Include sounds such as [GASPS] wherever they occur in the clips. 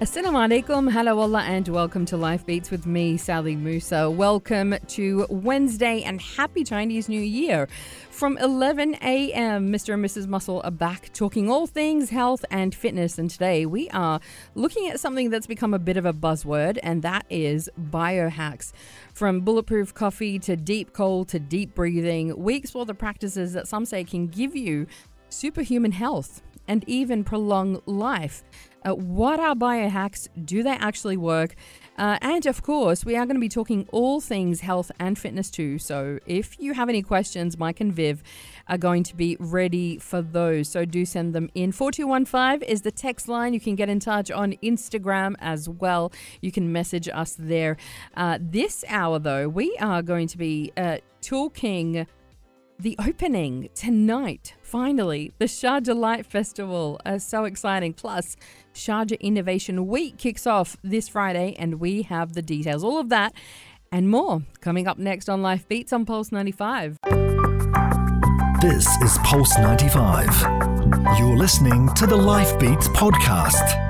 Assalamu alaikum, hello wallah, and welcome to Life Beats with me, Sally Musa. Welcome to Wednesday and happy Chinese New Year. From 11 a.m., Mr. and Mrs. Muscle are back talking all things health and fitness. And today we are looking at something that's become a bit of a buzzword, and that is biohacks. From bulletproof coffee to deep cold to deep breathing, we explore the practices that some say can give you superhuman health and even prolong life. Uh, what are biohacks? Do they actually work? Uh, and of course, we are going to be talking all things health and fitness too. So if you have any questions, Mike and Viv are going to be ready for those. So do send them in. 4215 is the text line. You can get in touch on Instagram as well. You can message us there. Uh, this hour, though, we are going to be uh, talking the opening tonight, finally, the Sharjah Light Festival. Uh, so exciting. Plus, Sharjah Innovation Week kicks off this Friday, and we have the details. All of that and more coming up next on Life Beats on Pulse 95. This is Pulse 95. You're listening to the Life Beats podcast.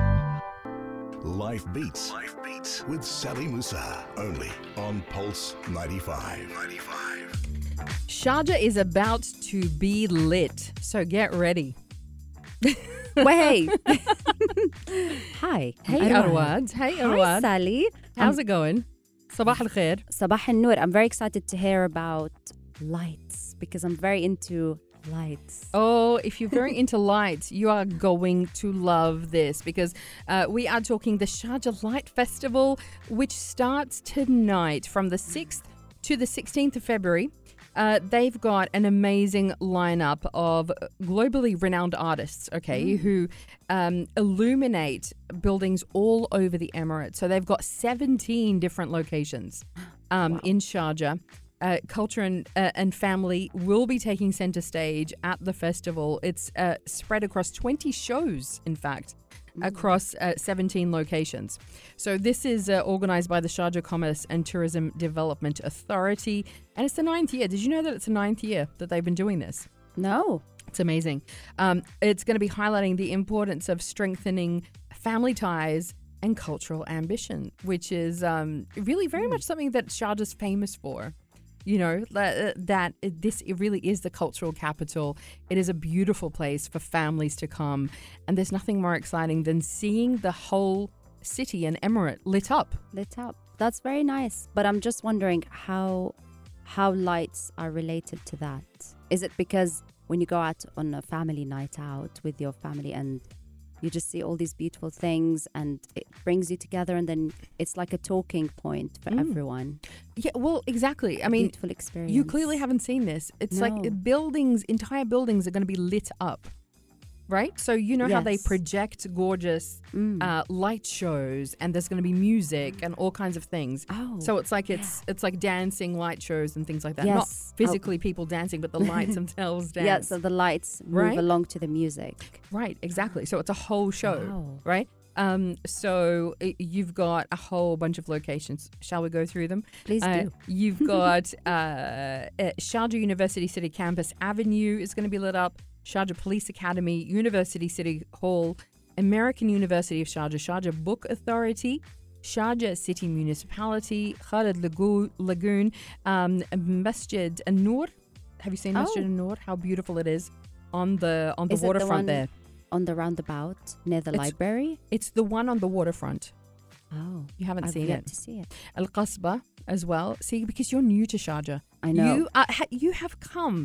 Life Beats. Life Beats with Sally Musa. Only on Pulse 95. 95. Sharjah is about to be lit, so get ready. [LAUGHS] Wait. [LAUGHS] Hi. Hey. Arwad. Hey, Hi, Arwad. Sally. How's Um, it going? Sabah al khair. Sabah al-Noor. I'm very excited to hear about lights because I'm very into lights. Oh, if you're very into [LAUGHS] lights, you are going to love this because uh, we are talking the Sharjah Light Festival, which starts tonight from the 6th to the 16th of February. Uh, they've got an amazing lineup of globally renowned artists, okay, who um, illuminate buildings all over the Emirates. So they've got 17 different locations [GASPS] um, in Sharjah. Uh, culture and, uh, and family will be taking center stage at the festival. It's uh, spread across 20 shows, in fact, across uh, 17 locations. So, this is uh, organized by the Sharjah Commerce and Tourism Development Authority, and it's the ninth year. Did you know that it's the ninth year that they've been doing this? No. It's amazing. Um, it's going to be highlighting the importance of strengthening family ties and cultural ambition, which is um, really very much something that Sharjah's famous for. You know uh, that this it really is the cultural capital. It is a beautiful place for families to come, and there's nothing more exciting than seeing the whole city and emirate lit up. Lit up. That's very nice. But I'm just wondering how how lights are related to that. Is it because when you go out on a family night out with your family and you just see all these beautiful things and it brings you together and then it's like a talking point for Mm. everyone. Yeah, well, exactly. I mean, beautiful experience. You clearly haven't seen this. It's No. like buildings, entire buildings are going to be lit up, right? So you know how they project gorgeous Mm. uh, light shows, and there's going to be music and all kinds of things. Oh, So it's like it's it's like dancing light shows and things like that. Yes. Not Oh. physically people dancing, but the lights themselves [LAUGHS] dance. Yeah, so the lights move Right? along to the music. Right, exactly. So it's a whole show, Wow. right? Um, so you've got a whole bunch of locations. Shall we go through them? Please Uh, do. You've [LAUGHS] got uh, uh, Sharjah University City Campus Avenue is going to be lit up. Sharjah Police Academy, University City Hall, American University of Sharjah, Sharjah Book Authority, Sharjah City Municipality, Khalid Lagoon, um, Masjid An-Noor. Have you seen Masjid Oh. An-Noor? How beautiful it is on the on the Is the waterfront one there. On the roundabout near the It's- library. It's the one on the waterfront. Oh, You haven't seen it? I've seen yet it. to see it. Al Qasba as well. See, because you're new to Sharjah. I know. You uh, ha- you have come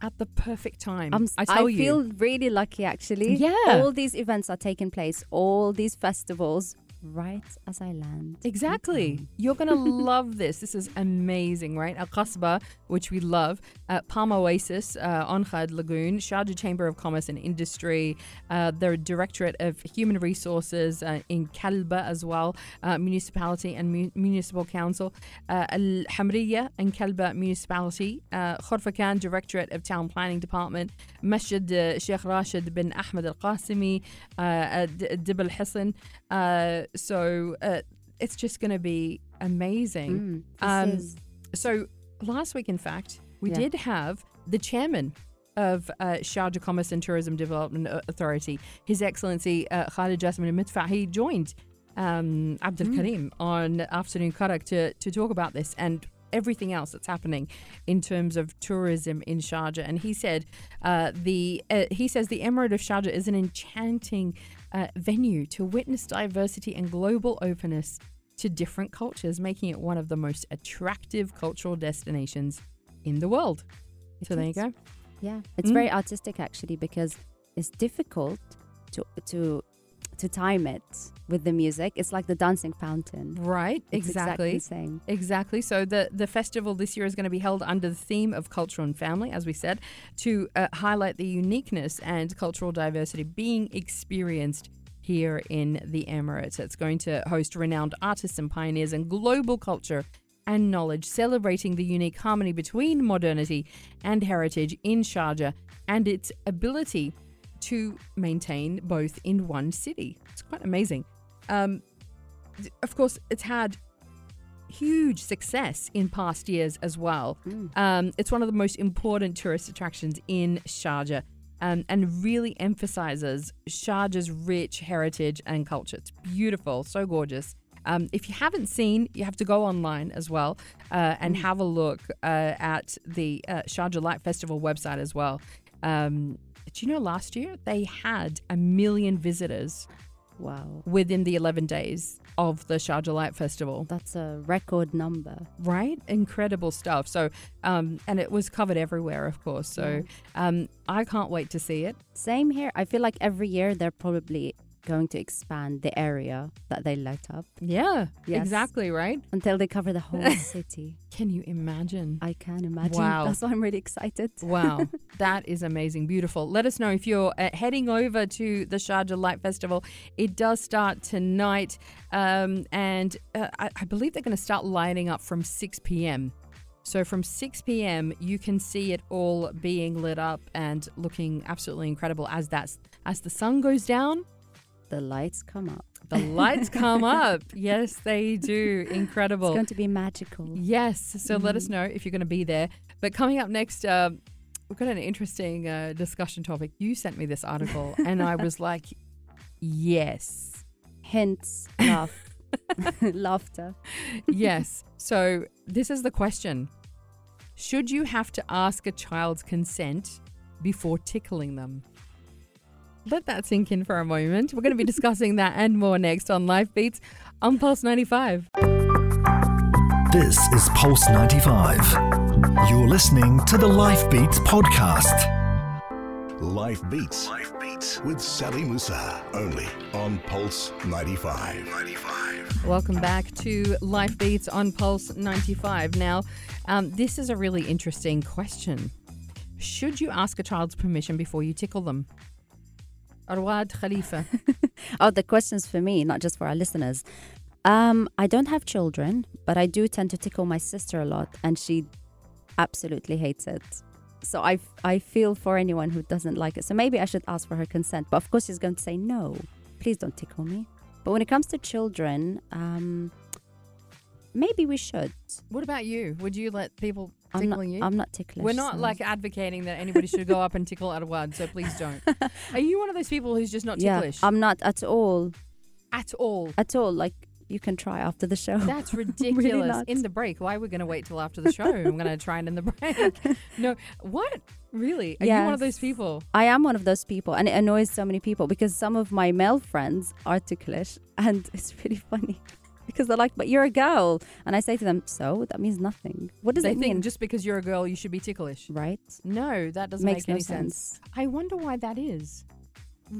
at the perfect time. I'm, I tell you. feel really lucky actually. Yeah. All these events are taking place, all these festivals, right as I land. Exactly. You're going [LAUGHS] to love this. This is amazing, right? Al Qasba, which we love, uh, Palm Oasis uh, on Lagoon, Sharjah Chamber of Commerce and Industry, uh, the Directorate of Human Resources uh, in Kalba as well, uh, Municipality and Mu- Municipal Council, uh, Al Hamriya and Kalba Municipality, uh, Khorfakan Directorate of Town Planning Department, Masjid uh, Sheikh Rashid bin Ahmed Al Qasimi, uh, uh, Dibba Al Hisn, uh, so uh, it's just going to be amazing. Mm, Um, is So last week, in fact, we Yeah. did have the chairman of uh, Sharjah Commerce and Tourism Development Authority, His Excellency uh, Khalid Jasim Midfa. He joined um, Abdul Mm. Karim on Afternoon Karak to, to talk about this and everything else that's happening in terms of tourism in Sharjah. And he said uh, the uh, he says the Emirate of Sharjah is an enchanting uh, venue to witness diversity and global openness to different cultures, making it one of the most attractive cultural destinations in the world. It so there you go. Yeah, it's Mm. very artistic actually because it's difficult to to to time it with the music. It's like the dancing fountain. Right, It's exactly. same. Exactly. So the the festival this year is going to be held under the theme of culture and family, as we said, to uh, highlight the uniqueness and cultural diversity being experienced here in the Emirates. It's going to host renowned artists and pioneers in global culture and knowledge, celebrating the unique harmony between modernity and heritage in Sharjah and its ability to maintain both in one city. It's quite amazing. Um, of course, it's had huge success in past years as well. Mm. Um, it's one of the most important tourist attractions in Sharjah um, and really emphasizes Sharjah's rich heritage and culture. It's beautiful, so gorgeous. Um, if you haven't seen, you have to go online as well uh, and have a look uh, at the uh, Sharjah Light Festival website as well. Um, do you know last year they had a million visitors Wow, within the 11 days of the Sharjah Light Festival? that's a record number. right incredible stuff so um and it was covered everywhere of course so um i can't wait to see it Same here. I feel like every year they're probably going to expand the area that they light up yeah Yes. exactly right until they cover the whole [LAUGHS] city. can you imagine I can imagine. Wow. That's why I'm really excited. wow [LAUGHS] that is amazing beautiful let us know if you're uh, heading over to the sharjah light festival it does start tonight um and uh, I, I believe they're going to start lighting up from 6 p.m so from 6 p.m. you can see it all being lit up and looking absolutely incredible as that's as the sun goes down The lights come up. The lights come up. [LAUGHS] Yes, they do. Incredible. It's going to be magical. yes. So let us know if you're going to be there. But coming up next, uh, we've got an interesting uh, discussion topic. You sent me this article, [LAUGHS] and I was like, yes. Hence, [LAUGHS] laugh, laughter. Yes. So this is the question Should you have to ask a child's consent before tickling them? Let that sink in for a moment. We're going to be discussing that and more next on Life Beats on Pulse 95. This is Pulse 95. You're listening to the Life Beats podcast. Life Beats. Life Beats with Sally Musa. Only on Pulse 95. 95. Welcome back to Life Beats on Pulse 95. Now, um, this is a really interesting question. Should you ask a child's permission before you tickle them? Arwad Khalifa. [LAUGHS] Oh, the question's for me, not just for our listeners. Um, I don't have children, but I do tend to tickle my sister a lot, and she absolutely hates it. So I, I feel for anyone who doesn't like it. So maybe I should ask for her consent. But of course, she's going to say no. Please don't tickle me. But when it comes to children, um, maybe we should. what about you? Would you let people I'm not, you? I'm not ticklish. We're not so- like advocating that anybody should go up and tickle Arwad, so please don't. [LAUGHS] Are you one of those people who's just not ticklish? yeah, I'm not at all. at all? At all. Like you can try after the show. That's [LAUGHS] Really ridiculous. not. in the break. Why are we going to wait till after the show? I'm going to try it in the break. [LAUGHS] No, what? Really? Are you one of those people? I am one of those people, and it annoys so many people because some of my male friends are ticklish, and it's really funny because they're like, "But you're a girl," and I say to them, "So that means nothing. What does they it think mean?" just because you're a girl, you should be ticklish. right? No, that doesn't Makes make no any sense. sense. I wonder why that is.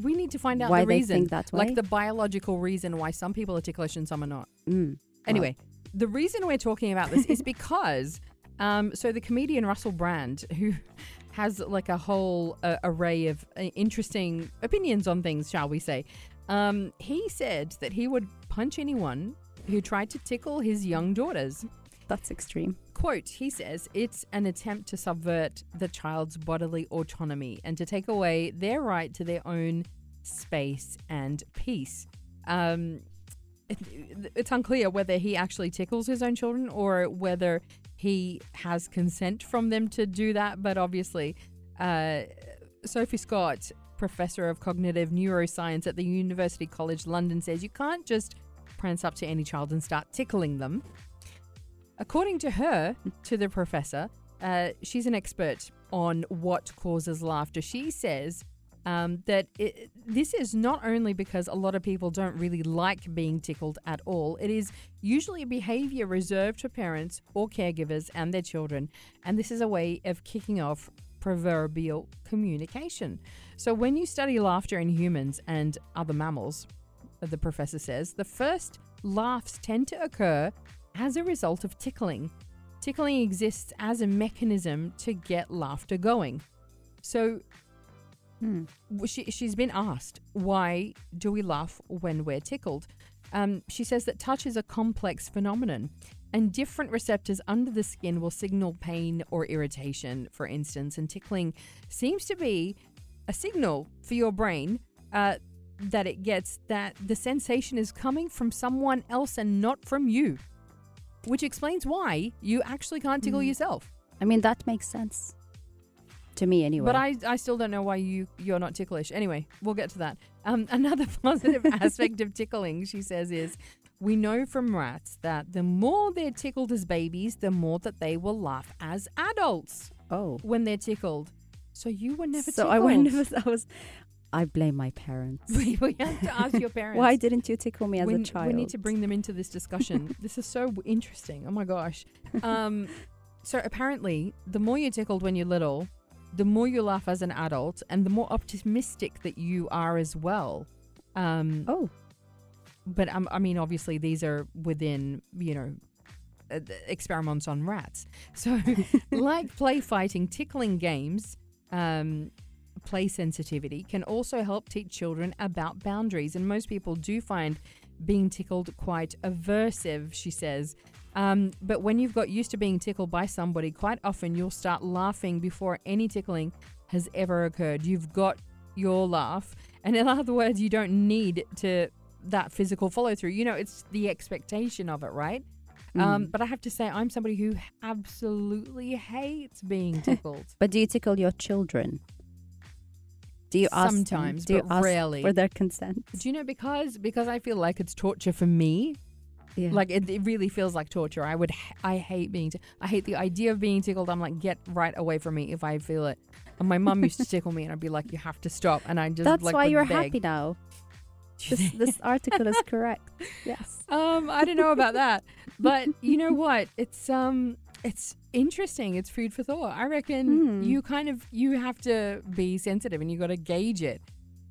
We need to find out Why the they think that way? like the biological reason why some people are ticklish and some are not. Mm. Anyway, the reason we're talking about this is [LAUGHS] because, um, so the comedian Russell Brand, who [LAUGHS] has like a whole uh, array of uh, interesting opinions on things, shall we say, um, he said that he would punch anyone who tried to tickle his young daughters. that's extreme. Quote, he says, it's an attempt to subvert the child's bodily autonomy and to take away their right to their own space and peace. Um, it, it's unclear whether he actually tickles his own children or whether he has consent from them to do that. But obviously, uh, Sophie Scott, professor of cognitive neuroscience at the University College London, says you can't just prance up to any child and start tickling them. According to her, to the professor, uh, she's an expert on what causes laughter. She says um, that it, this is not only because a lot of people don't really like being tickled at all, it is usually a behavior reserved for parents or caregivers and their children. And this is a way of kicking off preverbal communication. So, when you study laughter in humans and other mammals, the professor says, the first laughs tend to occur as a result of tickling. Tickling exists as a mechanism to get laughter going. So Hmm. she, she's been asked, why do we laugh when we're tickled? Um, she says that touch is a complex phenomenon, and different receptors under the skin will signal pain or irritation, for instance. And tickling seems to be a signal for your brain uh, that it gets that the sensation is coming from someone else and not from you, which explains why you actually can't tickle Mm. yourself. I mean, that makes sense to me anyway. But I, I still don't know why you you're not ticklish. Anyway, we'll get to that. Um, [LAUGHS] another positive [LAUGHS] aspect of tickling, she says, is we know from rats that the more they're tickled as babies, the more that they will laugh as adults oh, when they're tickled. So you were never so tickled. I I was. I blame my parents. we, [LAUGHS] we have to ask your [LAUGHS] parents. Why didn't you tickle me as we, a child? we need to bring them into this discussion. [LAUGHS] this is so interesting. Oh my gosh. Um, so apparently, the more you're tickled when you're little, the more you laugh as an adult, and the more optimistic that you are as well. Um, Oh, but um, I mean, obviously, these are within you know uh, experiments on rats. So, like play fighting, tickling games. Um, play sensitivity can also help teach children about boundaries, and most people do find being tickled quite aversive, she says. Um, but when you've got used to being tickled by somebody, quite often you'll start laughing before any tickling has ever occurred. You've got your laugh, and in other words, you don't need to that physical follow through. You know, it's the expectation of it, right? Um, Mm. but I have to say, I'm somebody who absolutely hates being [LAUGHS] tickled. but do you tickle your children? Do you ask them- Sometimes, do you but ask rarely. for their consent? Do you know because because I feel like it's torture for me. Yeah. Like it, it really feels like torture. I would I hate being t- I hate the idea of being tickled. I'm like get right away from me if I feel it. And my mum used to [LAUGHS] tickle me, and I'd be like, "You have to stop." And I just That's like, why you're beg. happy now. [LAUGHS] This, this article is correct. Yes. Um, I don't know about that, but you know [LAUGHS] what? It's um, it's interesting. It's food for thought. I reckon Hmm. you kind of you have to be sensitive and you got to gauge it,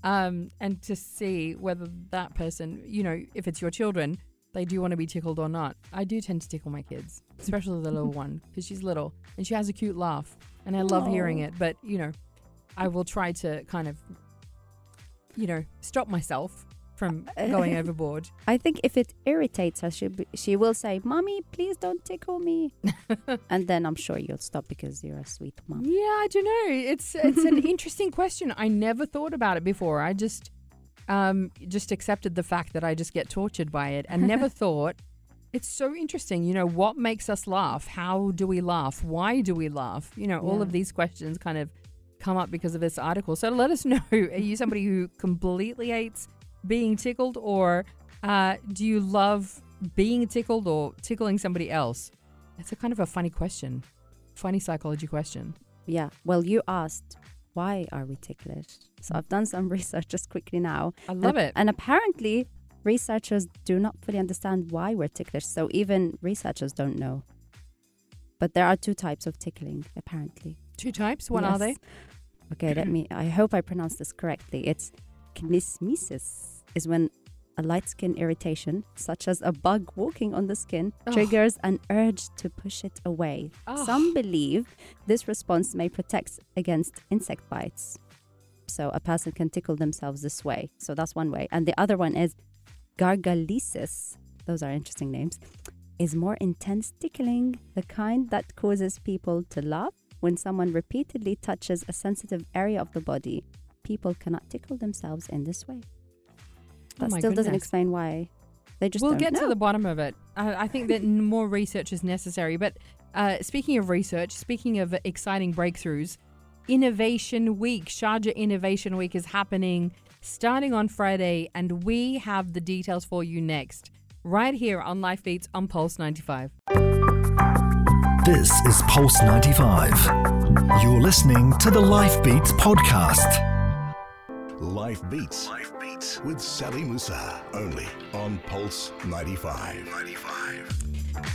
um, and to see whether that person, you know, if it's your children, they do want to be tickled or not. I do tend to tickle my kids, especially the little [LAUGHS] one because she's little and she has a cute laugh, and I love hearing it. But you know, I will try to kind of, you know, stop myself from [LAUGHS] going overboard. I think if it irritates her, she be- she will say, "Mommy, please don't tickle me," [LAUGHS] and then I'm sure you'll stop because you're a sweet mom. Yeah, I don't know. It's it's an [LAUGHS] interesting question. I never thought about it before. I just um just accepted the fact that I just get tortured by it and never thought it's so interesting. You know, what makes us laugh? How do we laugh? Why do we laugh? You know, all Yeah. of these questions kind of come up because of this article. So let us know. Are you somebody who completely hates being tickled or uh, do you love being tickled or tickling somebody else? It's a kind of a funny question. Funny psychology question. Yeah. Well, you asked why are we ticklish? So I've done some [LAUGHS] research just quickly now. I love and, it. And apparently, researchers do not fully understand why we're ticklish. So even researchers don't know. But there are two types of tickling, apparently. Two types. What are they? Okay, let me. I hope I pronounced this correctly. It's kinesmesis, is when a light skin irritation, such as a bug walking on the skin, Ugh. triggers an urge to push it away. Ugh. Some believe this response may protect against insect bites. So a person can tickle themselves this way. So that's one way. And the other one is gargalesis. Those are interesting names. Is more intense tickling, the kind that causes people to laugh when someone repeatedly touches a sensitive area of the body. People cannot tickle themselves in this way. Oh That my still doesn't explain why They just we'll don't get know. to the bottom of it. I, I think that more research is necessary. But uh, speaking of research, speaking of exciting breakthroughs, Innovation Week, Sharjah Innovation Week is happening starting on Friday, and we have the details for you next, right here on Life Beats on Pulse 95. This is Pulse 95. You're listening to the Life Beats podcast. Life Beats. Life Beats with Sally Musa. Only on Pulse 95. 95.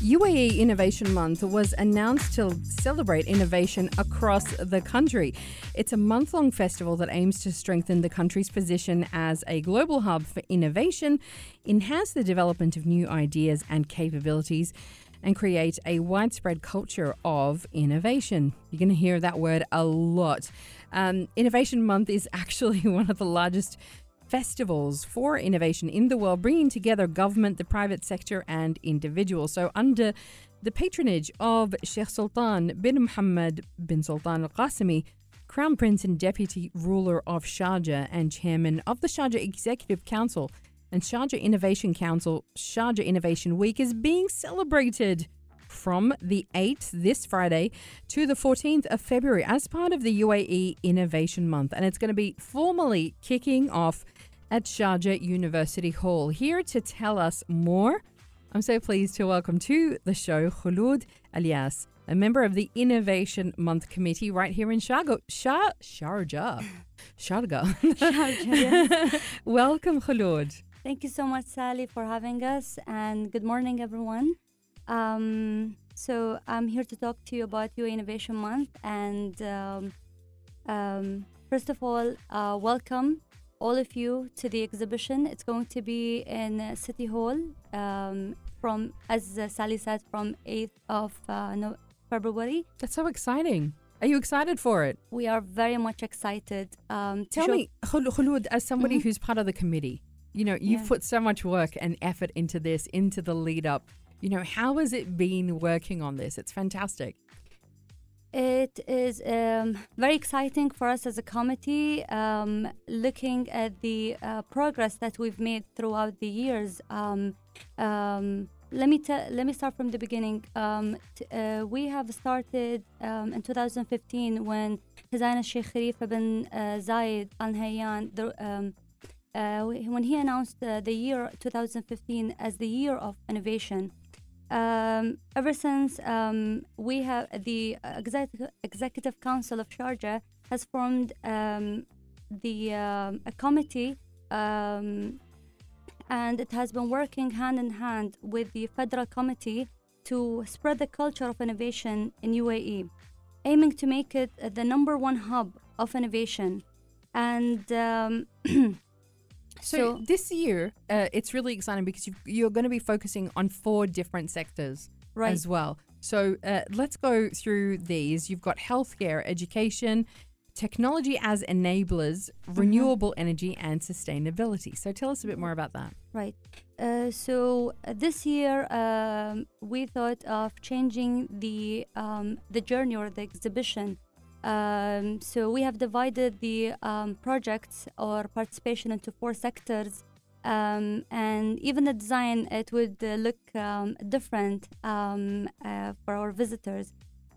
UAE Innovation Month was announced to celebrate innovation across the country. It's a month long festival that aims to strengthen the country's position as a global hub for innovation, enhance the development of new ideas and capabilities, and create a widespread culture of innovation. You're going to hear that word a lot. Um, innovation Month is [LAUGHS] actually one of the largest festivals for innovation in the world, bringing together government, the private sector, and individuals. So, under the patronage of Sheikh Sultan bin Mohammed bin Sultan Al Qasimi, Crown Prince and Deputy Ruler of Sharjah and Chairman of the Sharjah Executive Council and Sharjah Innovation Council, Sharjah Innovation Week is being celebrated from the 8th this Friday to the 14th of February as part of the UAE Innovation Month. And it's going to be formally kicking off at Sharjah University Hall. Here to tell us more, I'm so pleased to welcome to the show Khulud Elias, a member of the Innovation Month Committee right here in Sharjah. [LAUGHS] Shar- Sharjah. Sharjah. [LAUGHS] welcome, Khulud. Thank you so much, Sally, for having us, and good morning, everyone. Um, so I'm here to talk to you about UA Innovation Month, and um, um, first of all, uh, welcome all of you to the exhibition. It's going to be in City Hall um, from, as uh, Sally said, from 8th of uh, no- February. That's so exciting. Are you excited for it? We are very much excited. Um, Tell show- me, Khul- Khulud, as somebody Mhm. who's part of the committee, you know, you've Yeah. put so much work and effort into this, into the lead up. You know, how has it been working on this? It's fantastic. It is um, very exciting for us as a committee, um, looking at the uh, progress that we've made throughout the years. Um, um, let me te- let me start from the beginning. Um, t- uh, we have started um, in 2015 when His Highness Sheikh Khalifa bin uh, Zayed Al Nahyan, the, when he announced uh, the year 2015 as the year of innovation. Um, ever since um, we have the executive, executive council of Sharjah has formed um, the um, a committee um, and it has been working hand in hand with the federal committee to spread the culture of innovation in UAE, aiming to make it uh, the number one hub of innovation. And um, [CLEARS THROAT] So, So- this year, uh, it's really exciting because you you're going to be focusing on four different sectors right, as well. So uh, let's go through these. You've got healthcare, education, technology as enablers, Mm-hmm. renewable energy, and sustainability. So tell us a bit more about that. Right. Uh, so uh, this year um, we thought of changing the um, the journey or the exhibition. Um, so we have divided the um, projects or participation into four sectors, um, and even the design it would uh, look um, different um, uh, for our visitors.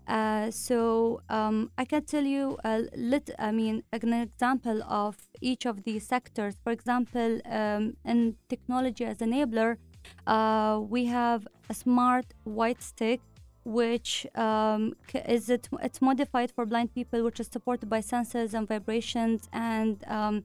Uh, so um, I can tell you a lit. I mean, an example of each of these sectors. For example, in technology as enabler, uh, we have a smart white stick, which um, is it, it's modified for blind people, which is supported by sensors and vibrations, and um,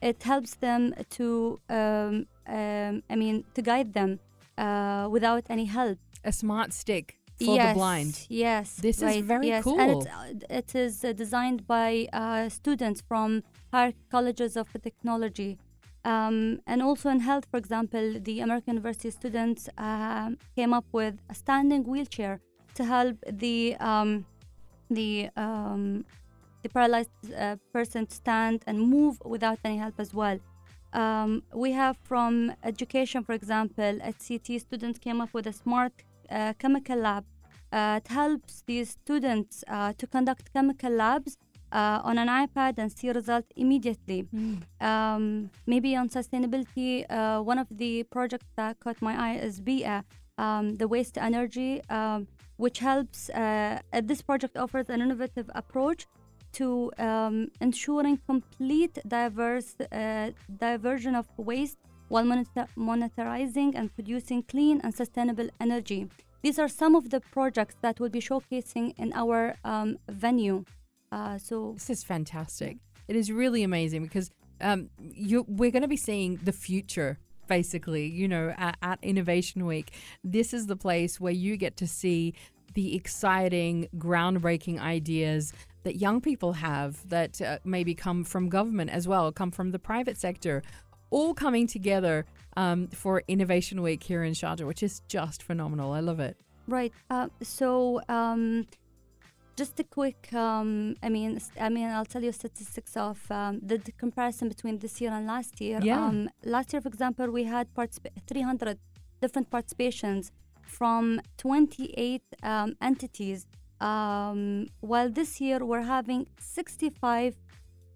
it helps them to, um, um, I mean, to guide them uh, without any help A smart stick for yes, the blind. Yes, This is very yes. cool. And it's, uh, it is uh, designed by uh, students from higher colleges of technology. Um, and also in health, for example, the American University students uh, came up with a standing wheelchair to help the um, the um, the paralyzed uh, person stand and move without any help as well. Um, we have from education, for example, at CT, students came up with a smart uh, chemical lab. Uh, it helps these students uh, to conduct chemical labs uh, on an iPad and see results immediately. Um, maybe on sustainability, uh, one of the projects that caught my eye is BIA, um, the waste energy, um, which helps. Uh, this project offers an innovative approach to um, ensuring complete diverse uh, diversion of waste while monitor- monitoring and producing clean and sustainable energy. These are some of the projects that we'll be showcasing in our um, venue. Uh, so This is fantastic. It is really amazing because um, you we're going to be seeing the future. Basically, you know, at, at Innovation Week, this is the place where you get to see the exciting, groundbreaking ideas that young people have that uh, maybe come from government as well, come from the private sector, all coming together um, for Innovation Week here in Sharjah, which is just phenomenal. I love it. Right. Uh, so, um, just a quick. Um, I mean, I mean, I'll tell you statistics of um, the, the comparison between this year and last year. Yeah. Um, last year, for example, we had particip- 300 different participations from 28 um, entities. Um, while this year we're having 65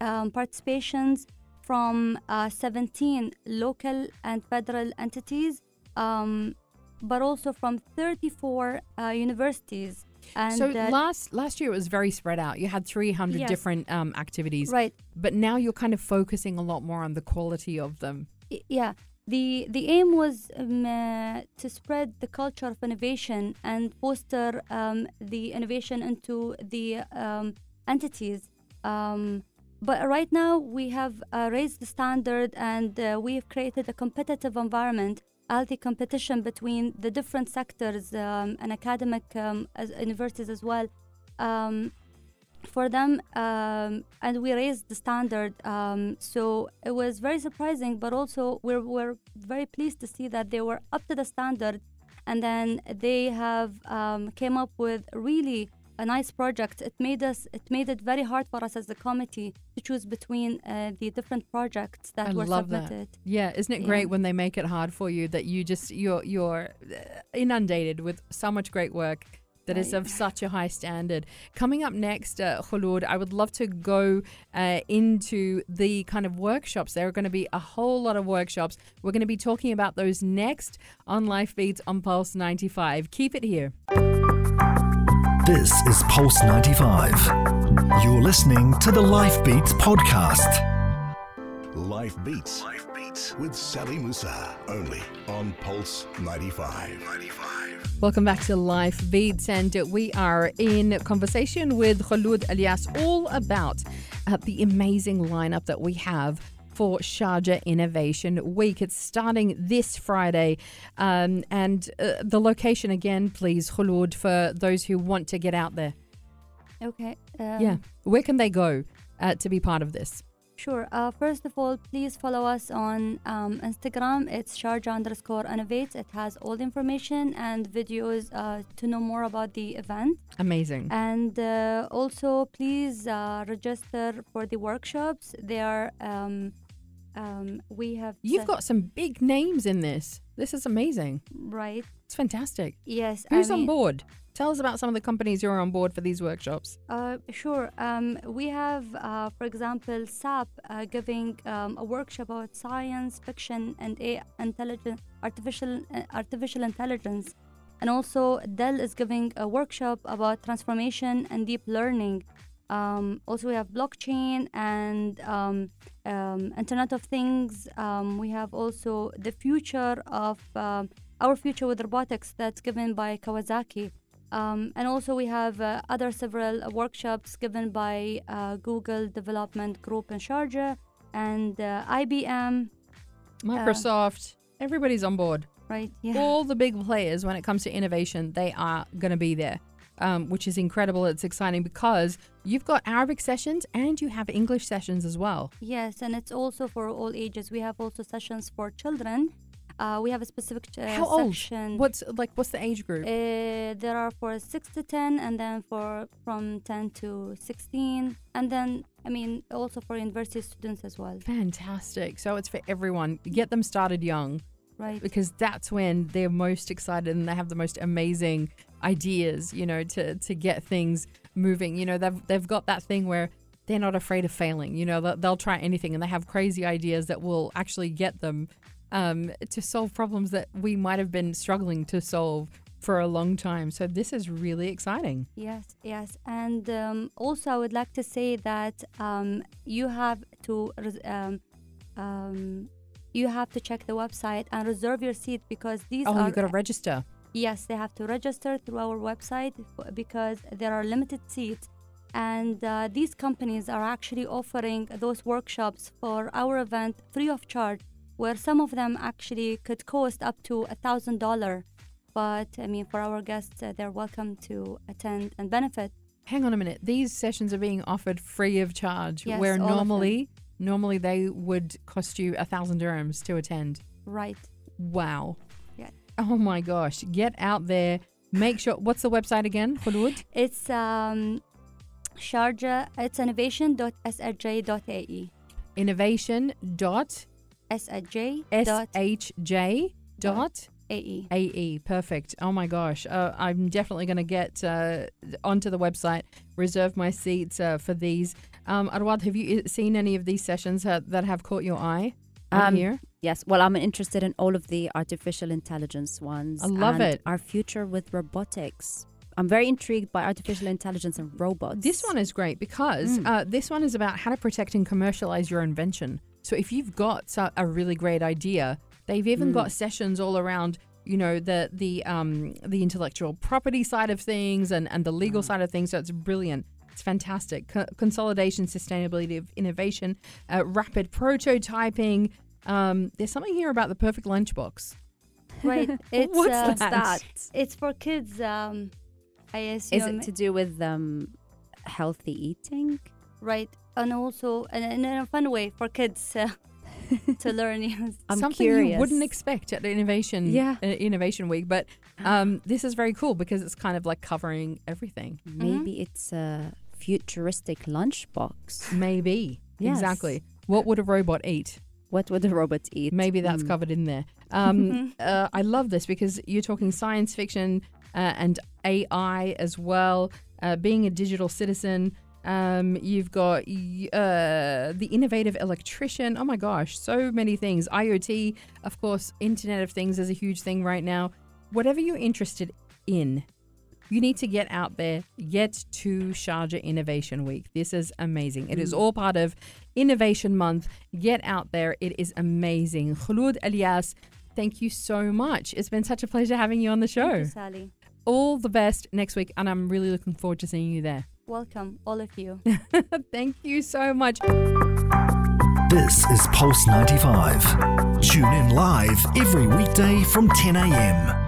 um, participations from uh, 17 local and federal entities, um, but also from 34 uh, universities. And so uh, last last year it was very spread out. You had 300 Yes. different um, activities. right, but now you're kind of focusing a lot more on the quality of them. Yeah the the aim was um, uh, to spread the culture of innovation and foster um, the innovation into the um, entities um, but right now we have uh, raised the standard and uh, we have created a competitive environment healthy competition between the different sectors um, and academic um, as universities as well. Um, for them um, and we raised the standard um, so it was very surprising but also we're, we're very pleased to see that they were up to the standard and then they have came up with really a nice project it made us it made it very hard for us as a committee to choose between uh, the different projects that I were love that. submitted Yeah, isn't it Yeah. great when they make it hard for you that you just you're you're uh, inundated with so much great work that is of such a high standard. Coming up next, uh, Khulud, I would love to go uh, into the kind of workshops. There are going to be a whole lot of workshops. We're going to be talking about those next on Life Beats on Pulse 95. Keep it here. This is Pulse 95. You're listening to the Life Beats podcast. Life Beats. Life Beats with Sally Musa. Only on Pulse 95. 95. Welcome back to Life Beats, and we are in conversation with Khulud Elias all about uh, the amazing lineup that we have for Sharjah Innovation Week. It's starting this Friday, um, and uh, the location again, please, Khulud, for those who want to get out there. okay um, yeah, where can they go uh, to be part of this? Sure. Uh, first of all, please follow us on um, Instagram. It's Sharjah underscore innovates. It has all the information and videos uh, to know more about the event. Amazing. And uh, also, please uh, register for the workshops. They are, um, um, we have. You've set- got some big names in this. This is amazing. Right. It's fantastic. Yes. Who's I on board? Tell us about some of the companies who are on board for these workshops. Uh, sure. Um, we have, uh, for example, SAP uh, giving um, a workshop about science fiction and a- intelligent artificial uh, artificial intelligence, and also Dell is giving a workshop about transformation and deep learning. Um, also, we have blockchain and um, um, Internet of Things. Um, we have also the future of um, our future with robotics that's given by Kawasaki. Um, and also, we have uh, other several uh, workshops given by uh, Google Development Group in Sharjah and uh, IBM. Microsoft, everybody's on board. Right? Yeah. All the big players, when it comes to innovation, they are going to be there, um, which is incredible. It's exciting because you've got Arabic sessions and you have English sessions as well. Yes, and it's also for all ages. We have also sessions for children. Uh, we have a specific uh, How old? section. What's like? What's the age group? Uh, there are for six to ten, and then for from ten to sixteen, and then I mean also for university students as well, Fantastic. So it's for everyone. Get them started young right? because that's when they're most excited and they have the most amazing ideas, you know, to to get things moving. You know, they've they've got that thing where they're not afraid of failing. You know, they'll, they'll try anything and they have crazy ideas that will actually get them um, to solve problems that we might have been struggling to solve for a long time. So this is really exciting. Yes, yes. And um, also, I would like to say that um, you have to um, um, you have to check the website and reserve your seat because these Oh, are you've got to register. yes, they have to register through our website because there are limited seats. And uh, these companies are actually offering those workshops for our event free of charge, where some of them actually could cost up to a thousand dollar. But I mean, for our guests, uh, they're welcome to attend and benefit. Hang on a minute. These sessions are being offered free of charge, Yes, where all of them. normally normally they would cost you a thousand dirhams to attend. Right. Wow. Yeah. Oh my gosh. Get out there. Make sure. What's the website again, Khulud? It's um, Sharjah. It's innovation.saj.ae. Innovation dot Saj. shj dot ae. ae. Perfect. Oh my gosh. Uh, I'm definitely going to get uh, onto the website, reserve my seats uh, for these. Um, Arwad, have you seen any of these sessions that have caught your eye Um, here? Yes. Well, I'm interested in all of the artificial intelligence ones. I love and it. Our future with robotics. I'm very intrigued by artificial intelligence and robots. This one is great because Mm. uh, this one is about how to protect and commercialize your invention. So if you've got a really great idea, they've even Mm. got sessions all around. You know the the um, the intellectual property side of things and, and the legal Mm. side of things. So it's brilliant. It's fantastic. Co- consolidation, sustainability of innovation, uh, rapid prototyping. Um, there's something here about the perfect lunchbox. Right. [LAUGHS] It's What's uh, that? It's for kids. Um, I assume. Is it to do with um, healthy eating? right? And also, and in a fun way for kids uh, [LAUGHS] to learn. I'm something curious. you wouldn't expect at the innovation Yeah. uh, innovation week but um, this is very cool because it's kind of like covering everything Maybe it's a futuristic lunchbox. maybe Yes. exactly what would a robot eat What would a robot eat? maybe that's Mm. covered in there um, [LAUGHS] uh, i love this because you're talking science fiction uh, and ai as well uh, being a digital citizen um, you've got uh, the innovative electrician. Oh my gosh, so many things. IoT, of course, Internet of Things is a huge thing right now. Whatever you're interested in, you need to get out there, get to Sharjah Innovation Week. This is amazing. It is mm. all part of Innovation Month. Get out there. It is amazing. Khulud Elias, thank you so much. It's been such a pleasure having you on the Thank show. you, Sally. All the best next week, and I'm really looking forward to seeing you there. Welcome, all of you. [LAUGHS] Thank you so much. This is Pulse 95. Tune in live every weekday from 10 a.m.